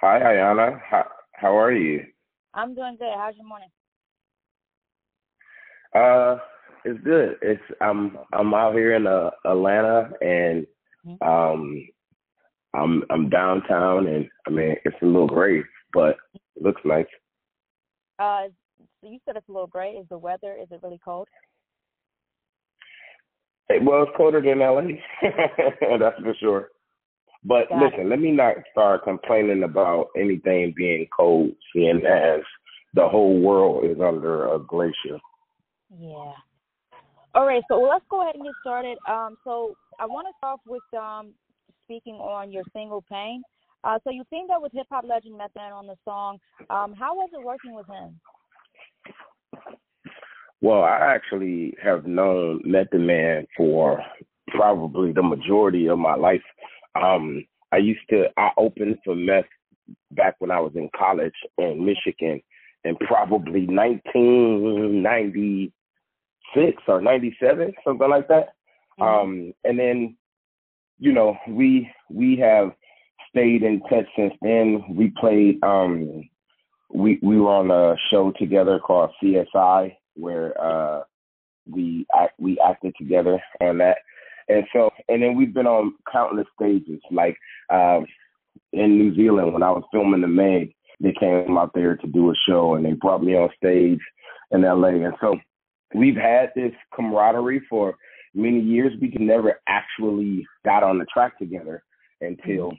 Hi, Ayana. How, how are you? I'm doing good. How's your morning? Uh, it's good. It's I'm I'm out here in uh, Atlanta, and Mhm. um, I'm I'm downtown, and I mean it's a little gray, but it looks nice. Uh, so you said it's a little gray. Is the weather? Is it really cold? Hey, well, it's colder than LA, that's for sure. But Got it. listen, let me not start complaining about anything being cold, seeing as the whole world is under a glacier. Yeah. All right. So let's go ahead and get started. Um, so I want to start with um speaking on your single "Pain." Uh, so you teamed up with hip hop legend Method Man on the song. Um, how was it working with him? Well, I actually have known Method Man for probably the majority of my life. Um, I used to I opened for Meth back when I was in college in Michigan in probably 1996 or 97, something like that. Um, and then, you know, we we have stayed in touch since then. We played um we we were on a show together called CSI where uh we act we acted together on that. And so and then we've been on countless stages like um in New Zealand when I was filming the Meg, they came out there to do a show and they brought me on stage in LA. And so we've had this camaraderie for many years. We can never actually got on the track together until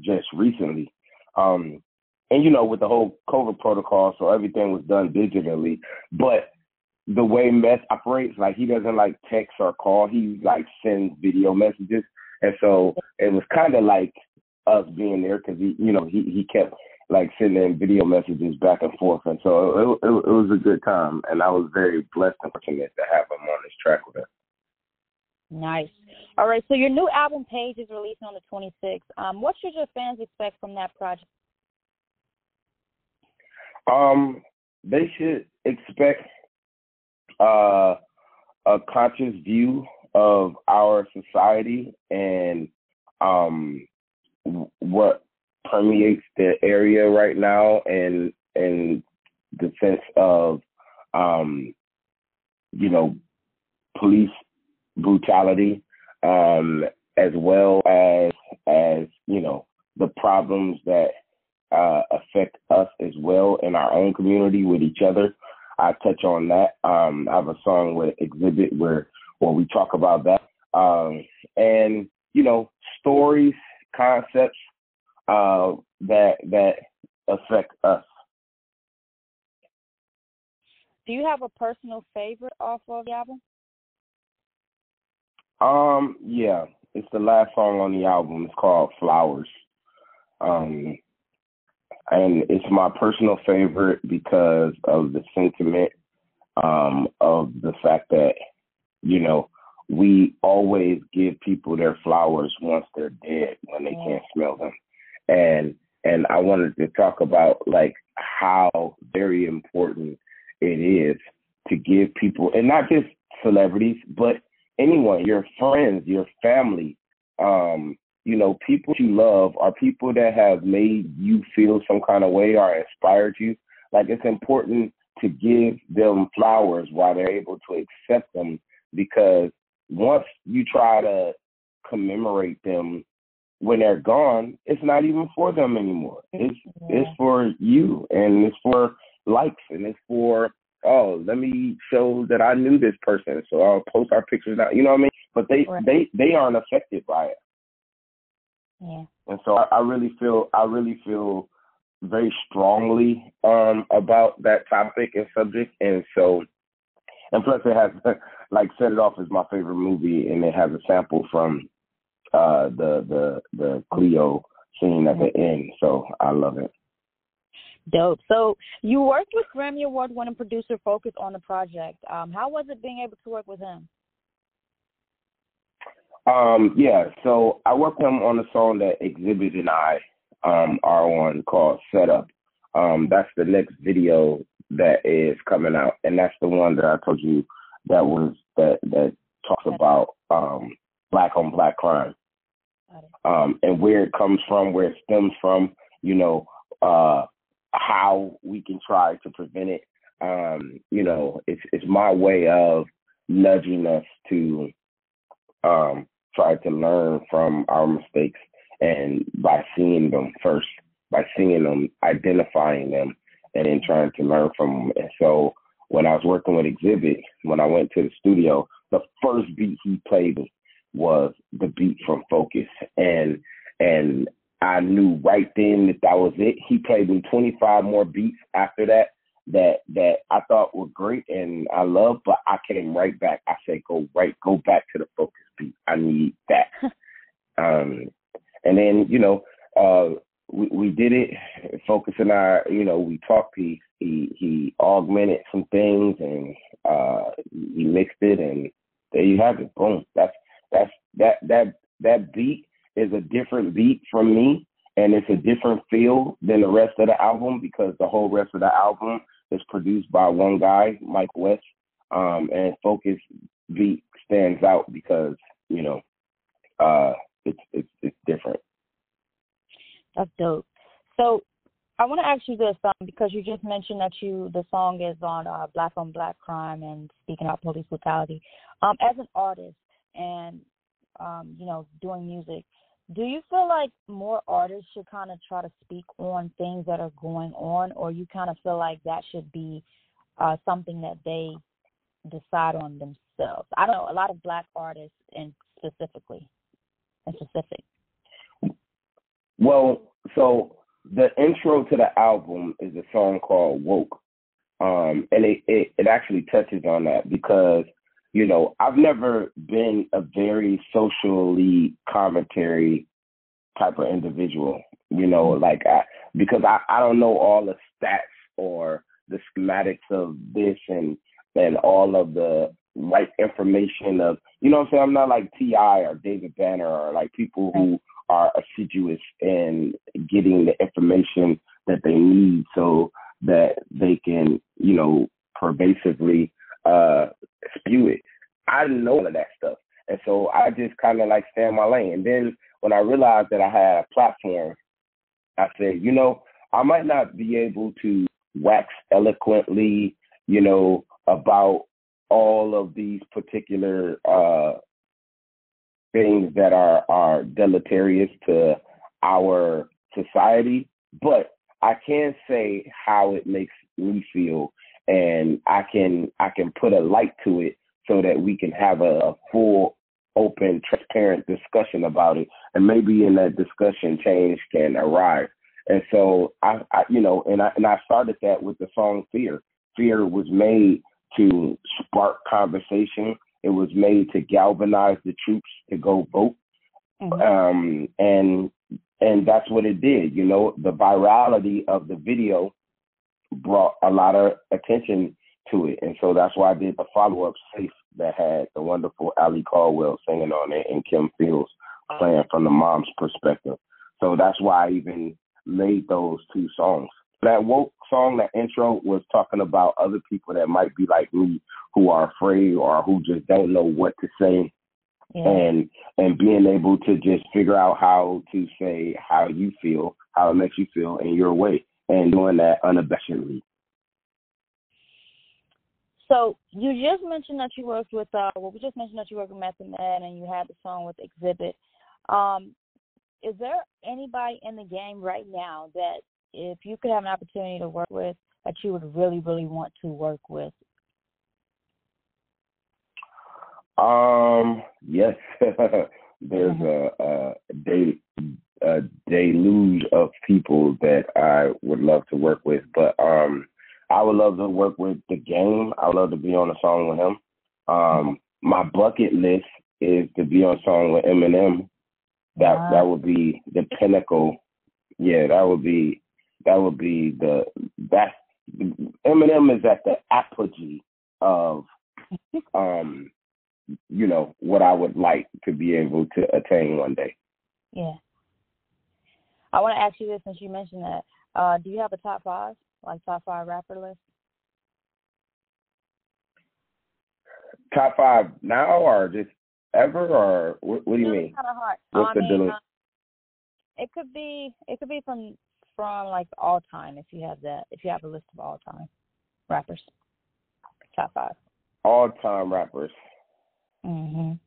just recently. Um, and you know, with the whole COVID protocol, so everything was done digitally. But the way Meth operates, like he doesn't like text or call, he like sends video messages, and so it was kind of like us being there because he, you know, he he kept like sending video messages back and forth, and so it, it, it was a good time, and I was very blessed and fortunate to have him on this track with us. Nice. All right. So your new album Page is releasing on the 26th. Um, what should your fans expect from that project? Um, they should expect uh, a conscious view of our society and um, what permeates the area right now, and and the sense of um, you know police brutality, um, as well as as you know the problems that uh, affect us as well in our own community with each other. I touch on that. Um, I have a song with Xzibit where where we talk about that, um, and you know stories, concepts uh, that that affect us. Do you have a personal favorite off of the album? Um, yeah, it's the last song on the album. It's called Flowers. Um, and it's my personal favorite because of the sentiment um, of the fact that you know we always give people their flowers once they're dead when they can't smell them. And and I wanted to talk about like how very important it is to give people and not just celebrities but anyone your friends your family um you know, people you love are people that have made you feel some kind of way or inspired you. Like it's important to give them flowers while they're able to accept them because once you try to commemorate them when they're gone, it's not even for them anymore. It's Yeah. it's for you and it's for likes and it's for oh, let me show that I knew this person. So I'll post our pictures now. You know what I mean? But they Right. they they aren't affected by it. Yeah. And so I, I really feel I really feel very strongly um about that topic and subject and so and plus it has like set it off as my favorite movie and it has a sample from uh the the the Cleo scene at the end. So I love it. Dope. So you worked with Grammy Award winning producer Focus on the project. Um, how was it being able to work with him? Um, yeah, so I worked him on a song that Xzibit and I um, are on called Setup. Um, that's the next video that is coming out, and that's the one that I told you that was that that talks about um, black on black crime um, and where it comes from, where it stems from. You know, uh, how we can try to prevent it. Um, you know, it's it's my way of nudging us to um, try to learn from our mistakes and by seeing them first, by seeing them, identifying them, and then trying to learn from them. And so when I was working with Xzibit, when I went to the studio, the first beat he played was the beat from Focus, and and I knew right then that that was it. He played me 25 more beats after that that that I thought were great and I loved, but I came right back. I said, go right, go back to the Focus beat. I need that. um, and then you know, uh, we we did it. Focus and I, you know, we talked. He he he augmented some things and uh, he mixed it, and there you have it. Boom. That's that's that that that beat is a different beat from me and it's a different feel than the rest of the album because the whole rest of the album is produced by one guy, Mike West. Um, and Focus beat stands out because, you know, uh it's it's it's different. That's dope. So I want to ask you this um, because you just mentioned that you the song is on uh, black on black crime and speaking out police brutality. Um, as an artist, and um, you know, doing music, do you feel like more artists should kind of try to speak on things that are going on, or you kind of feel like that should be uh, something that they decide on themselves? I don't know. A lot of black artists, and specifically, and specific. Well, so the intro to the album is a song called "Woke," um, and it, it it actually touches on that because you know, I've never been a very socially commentary type of individual, you know, mm-hmm. like I, because I, I don't know all the stats or the schematics of this and and all of the right information of you know what I'm saying? I'm not like T I or David Banner or like people who are assiduous in getting the information that they need so that they can, you know, pervasively uh spew it. I didn't know all of that stuff. And so I just kind of like stay in my lane. And then when I realized that I had a platform, I said, you know, I might not be able to wax eloquently, you know, about all of these particular uh, things that are are deleterious to our society, but I can say how it makes me feel and I can I can put a light to it so that we can have a, a full, open, transparent discussion about it, and maybe in that discussion, change can arrive. And so I, I you know, and I and I started that with the song "Fear." Fear was made to spark conversation. It was made to galvanize the troops to go vote. Mm-hmm. Um, and and that's what it did. You know, the virality of the video brought a lot of attention to it. And so that's why I did the follow up Safe that had the wonderful Ali Caldwell singing on it and Kim Fields playing from the mom's perspective. So that's why I even made those two songs. That woke song, that intro was talking about other people that might be like me who are afraid or who just don't know what to say. Yeah. And and being able to just figure out how to say how you feel, how it makes you feel in your way, and doing that unabashedly. So you just mentioned that you worked with uh well we just mentioned that you worked with Method Man and you had the song with Xzibit. Um, is there anybody in the game right now that if you could have an opportunity to work with that you would really, really want to work with? Um, yes. There's mm-hmm. a, a, de- a deluge of people that I would love to work with, but um I would love to work with the game. I would love to be on a song with him. Um, my bucket list is to be on a song with Eminem. That wow. that would be the pinnacle. Yeah, that would be that would be the that's Eminem is at the apogee of um you know what I would like to be able to attain one day. Yeah. I want to ask you this since you mentioned that. Uh, do you have a top five, like top five rapper list? Top five now or just ever or what, what do you mean? Kind of hard. What's I the mean, uh, it could be it could be from from like all time if you have that if you have a list of all time rappers. Top five. All time rappers Mhm.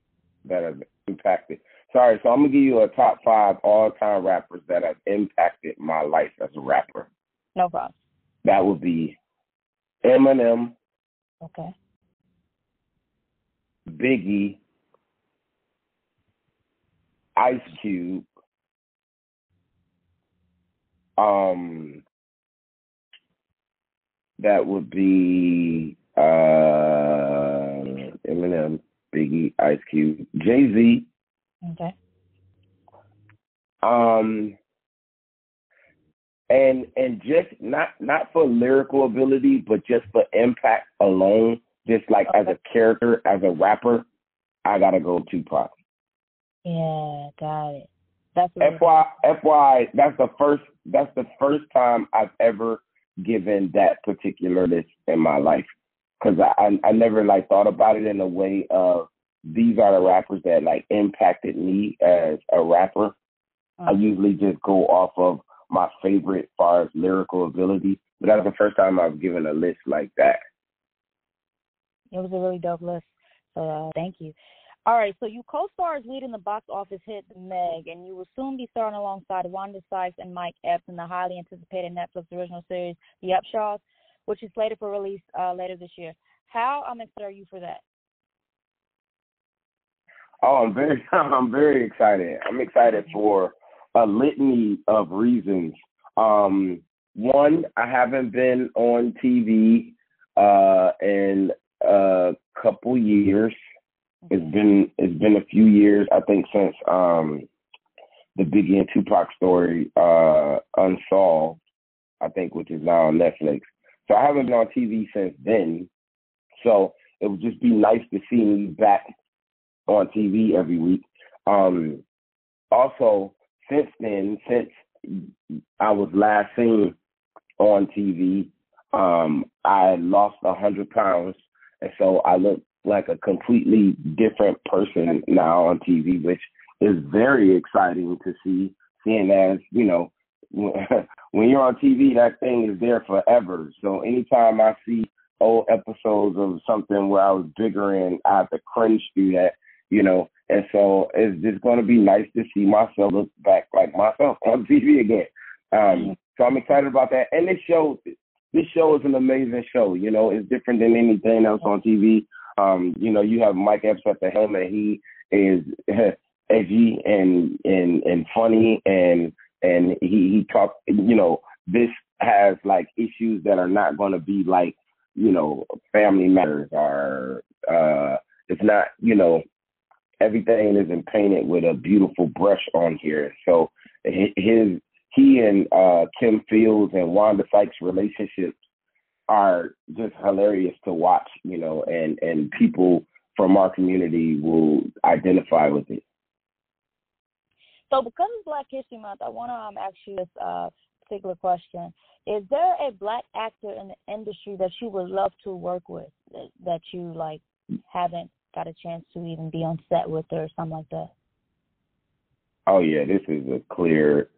that have impacted. Sorry, so I'm gonna give you a top five all time rappers that have impacted my life as a rapper. No problem. That would be Eminem, Okay. Biggie, Ice Cube, um, that would be uh, Eminem, Biggie, Ice Cube, Jay Z, Okay. um, and and just not not for lyrical ability, but just for impact alone, just like as a character, as a rapper, I gotta go Tupac. Yeah, got it. That's FY FY that's the first that's the first time I've ever given that particular list in my life because I, I I never like thought about it in a way of these are the rappers that like impacted me as a rapper. I Mhm. usually just go off of my favorite as far as lyrical ability, but that's the first time I've given a list like that. It was a really dope list. So uh, thank you. All right, so you co-stars as lead in the box office hit Meg, and you will soon be starring alongside Wanda Sykes and Mike Epps in the highly anticipated Netflix original series The Upshaws, which is slated for release uh, later this year. How um, excited are you for that? Oh, I'm very, I'm very excited. I'm excited for a litany of reasons. Um, one, I haven't been on TV uh, in a couple years. It's been, it's been a few years. I think since um, the Biggie and Tupac story uh, unsolved. I think, which is now on Netflix. So I haven't been on TV since then. So it would just be nice to see me back on TV every week. Um, also, since then, since I was last seen on TV, um, I lost a hundred pounds, and so I look like a completely different person now on TV, which is very exciting to see. Seeing as you know, when you're on TV, that thing is there forever. So anytime I see old episodes of something where I was bigger and I have to cringe through that you know. And so it's just going to be nice to see myself look back like myself on TV again. Um, so I'm excited about that. And this show, this show is an amazing show. You know, it's different than anything else on TV. Um, you know, you have Mike Epps at the helm, and he is edgy and and and funny, and and he he talks. You know, this has like issues that are not going to be like you know family matters are. uh, it's not you know everything isn't painted with a beautiful brush on here. So his he and uh, Kim Fields and Wanda Sykes relationships are just hilarious to watch, you know, and and people from our community will identify with it. So because it's Black History Month, I want to um, ask you this uh, particular question: Is there a black actor in the industry that you would love to work with that, that you like haven't got a chance to even be on set with her or something like that? Oh yeah, this is a clear,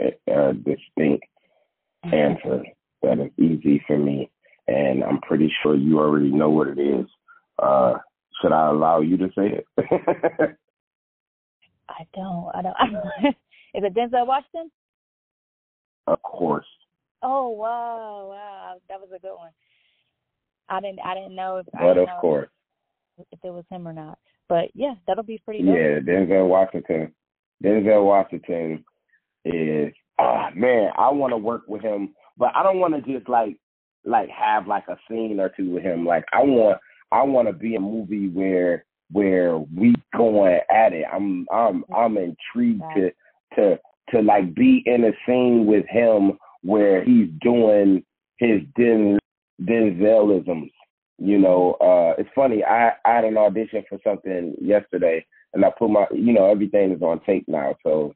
uh, distinct answer that is easy for me, and I'm pretty sure you already know what it is. Uh, should I allow you to say it? I don't. I don't. is it Denzel Washington? of course. Oh wow, wow, that was a good one. I didn't. I didn't know if. I But didn't of know course, if it was him or not. But yeah, that'll be pretty dope. yeah, Denzel Washington. Denzel Washington is ah man, I want to work with him, but I don't want to just like like have like a scene or two with him. Like I want I want to be a movie where where we going at it. I'm I'm I'm intrigued to to to like be in a scene with him where he's doing his Den Denzelisms. You know, uh, it's funny. I I had an audition for something yesterday, and I put my, you know, everything is on tape now, so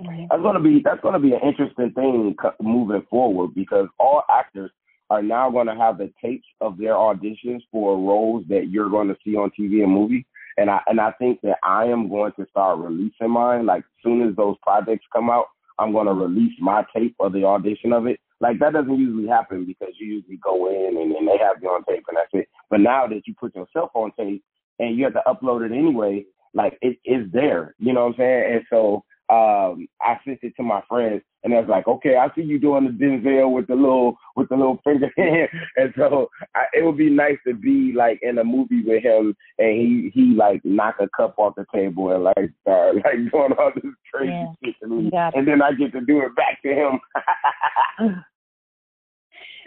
mm-hmm. that's gonna be that's gonna be an interesting thing moving forward because all actors are now going to have the tapes of their auditions for roles that you're going to see on TV and movie. And I and I think that I am going to start releasing mine. Like soon as those projects come out, I'm going to release my tape of the audition of it. Like that doesn't usually happen because you usually go in and, and they have you on tape and that's it. But now that you put yourself on tape and you have to upload it anyway, like it is there. You know what I'm saying? And so um, I sent it to my friends, and I was like, okay, I see you doing the Denzel with the little with the little finger and so I, it would be nice to be like in a movie with him, and he he like knock a cup off the table and like start like doing all this crazy yeah. shit to me, and then I get to do it back to him.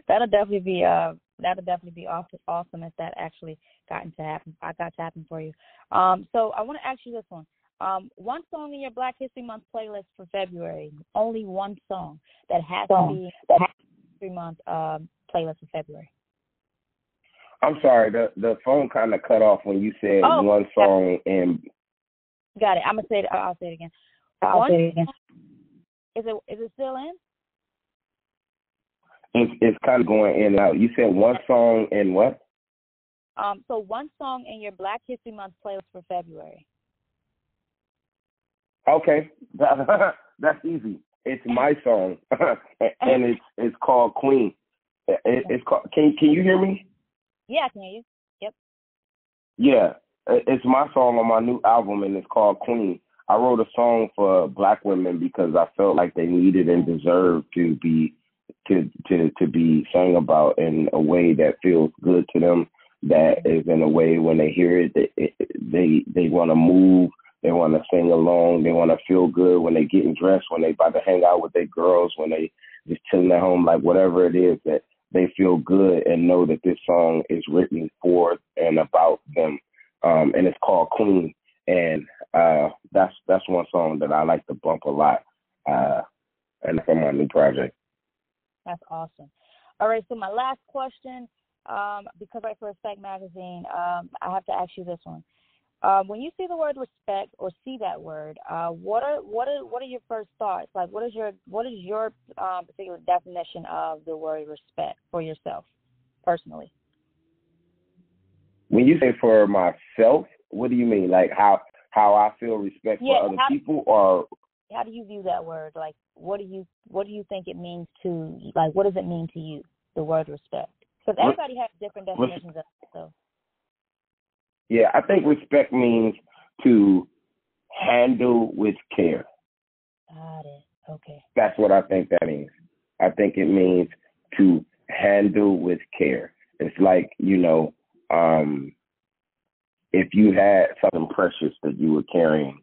that'll definitely be uh that'll definitely be awesome awesome if that actually gotten to happen. I got to happen for you. Um, so I want to ask you this one. Um, one song in your Black History Month playlist for February. Only one song that has song. to be that has History Month um, playlist for February. I'm sorry, the the phone kind of cut off when you said oh, one song and. Got it. I'm gonna say it. I'll say it again. I'll one say it again. Is it is it still in? It's it's kind of going in and out. You said one song and what? Um, so one song in your Black History Month playlist for February. Okay, that's easy. It's my song, and it's it's called Queen. It, it's called. Can can you hear me? Yeah, I can hear you. Yep. Yeah, it's my song on my new album, and it's called Queen. I wrote a song for black women because I felt like they needed and deserved to be to to to be sung about in a way that feels good to them. That is in a way when they hear it, they they they want to move they want to sing along. They want to feel good when they getting dressed, when they about to hang out with their girls, when they just chilling at home, like whatever it is that they feel good and know that this song is written for and about them. Um, and it's called Queen. And uh, that's that's one song that I like to bump a lot. Uh, and from my new project. That's awesome. All right, so my last question, um, because I for Respect Magazine, um, I have to ask you this one. Um, when you see the word respect or see that word, uh, what are what are what are your first thoughts? Like, what is your what is your um, particular definition of the word respect for yourself personally? When you say for myself, what do you mean? Like how how I feel respect yeah, for other people, or how do you view that word? Like, what do you what do you think it means to like? What does it mean to you? The word respect, because everybody has different definitions of it. So yeah, I think respect means to handle with care. Got it. Okay. That's what I think that means. I think it means to handle with care. It's like, you know, um, if you had something precious that you were carrying.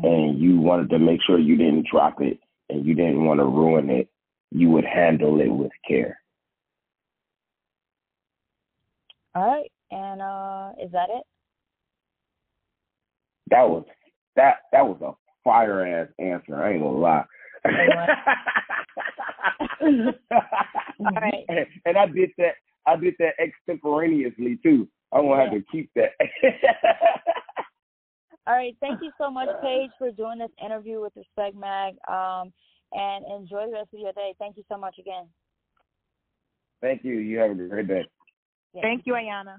And you wanted to make sure you didn't drop it and you didn't want to ruin it, you would handle it with care. All right. And uh, is that it? That was that that was a fire ass answer. I ain't gonna lie. All right. And, and I did that. I did that extemporaneously too. I'm gonna yeah. have to keep that. All right. Thank you so much, Page, for doing this interview with Respect Mag. Um, and enjoy the rest of your day. Thank you so much again. Thank you. You have a great day. Thank you, Ayana.